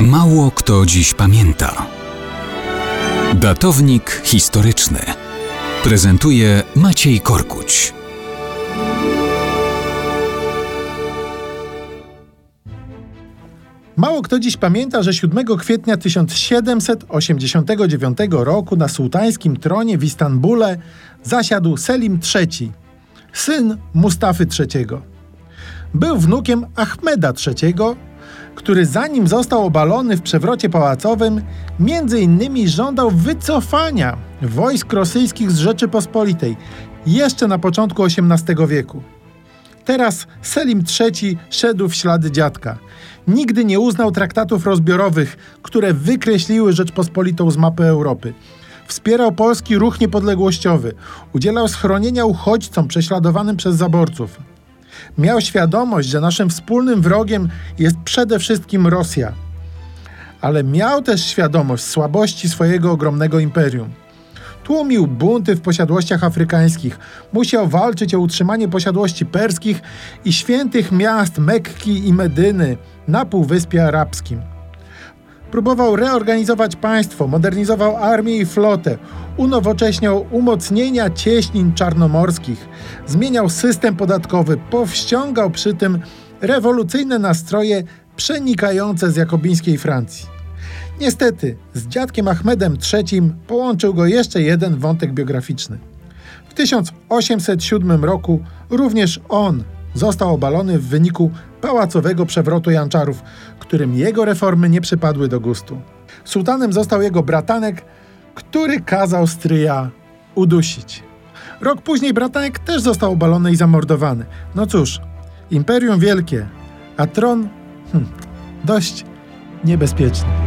Mało kto dziś pamięta. Datownik historyczny prezentuje Maciej Korkuć. Mało kto dziś pamięta, że 7 kwietnia 1789 roku na sułtańskim tronie w Istanbule zasiadł Selim III, syn Mustafy III. Był wnukiem Ahmeda III, który zanim został obalony w przewrocie pałacowym, między innymi żądał wycofania wojsk rosyjskich z Rzeczypospolitej jeszcze na początku XVIII wieku. Teraz Selim III szedł w ślady dziadka. Nigdy nie uznał traktatów rozbiorowych, które wykreśliły Rzeczpospolitą z mapy Europy. Wspierał polski ruch niepodległościowy, udzielał schronienia uchodźcom prześladowanym przez zaborców. Miał świadomość, że naszym wspólnym wrogiem jest przede wszystkim Rosja. Ale miał też świadomość słabości swojego ogromnego imperium. Tłumił bunty w posiadłościach afrykańskich, musiał walczyć o utrzymanie posiadłości perskich i świętych miast Mekki i Medyny na Półwyspie Arabskim. Próbował reorganizować państwo, modernizował armię i flotę, unowocześniał umocnienia cieśnin czarnomorskich, zmieniał system podatkowy, powściągał przy tym rewolucyjne nastroje przenikające z jakobińskiej Francji. Niestety, z dziadkiem Ahmedem III połączył go jeszcze jeden wątek biograficzny. W 1807 roku również on został obalony w wyniku pałacowego przewrotu Janczarów, którym jego reformy nie przypadły do gustu. Sułtanem został jego bratanek, który kazał stryja udusić. Rok później bratanek też został obalony i zamordowany. No cóż, imperium wielkie, a tron hmm, dość niebezpieczny.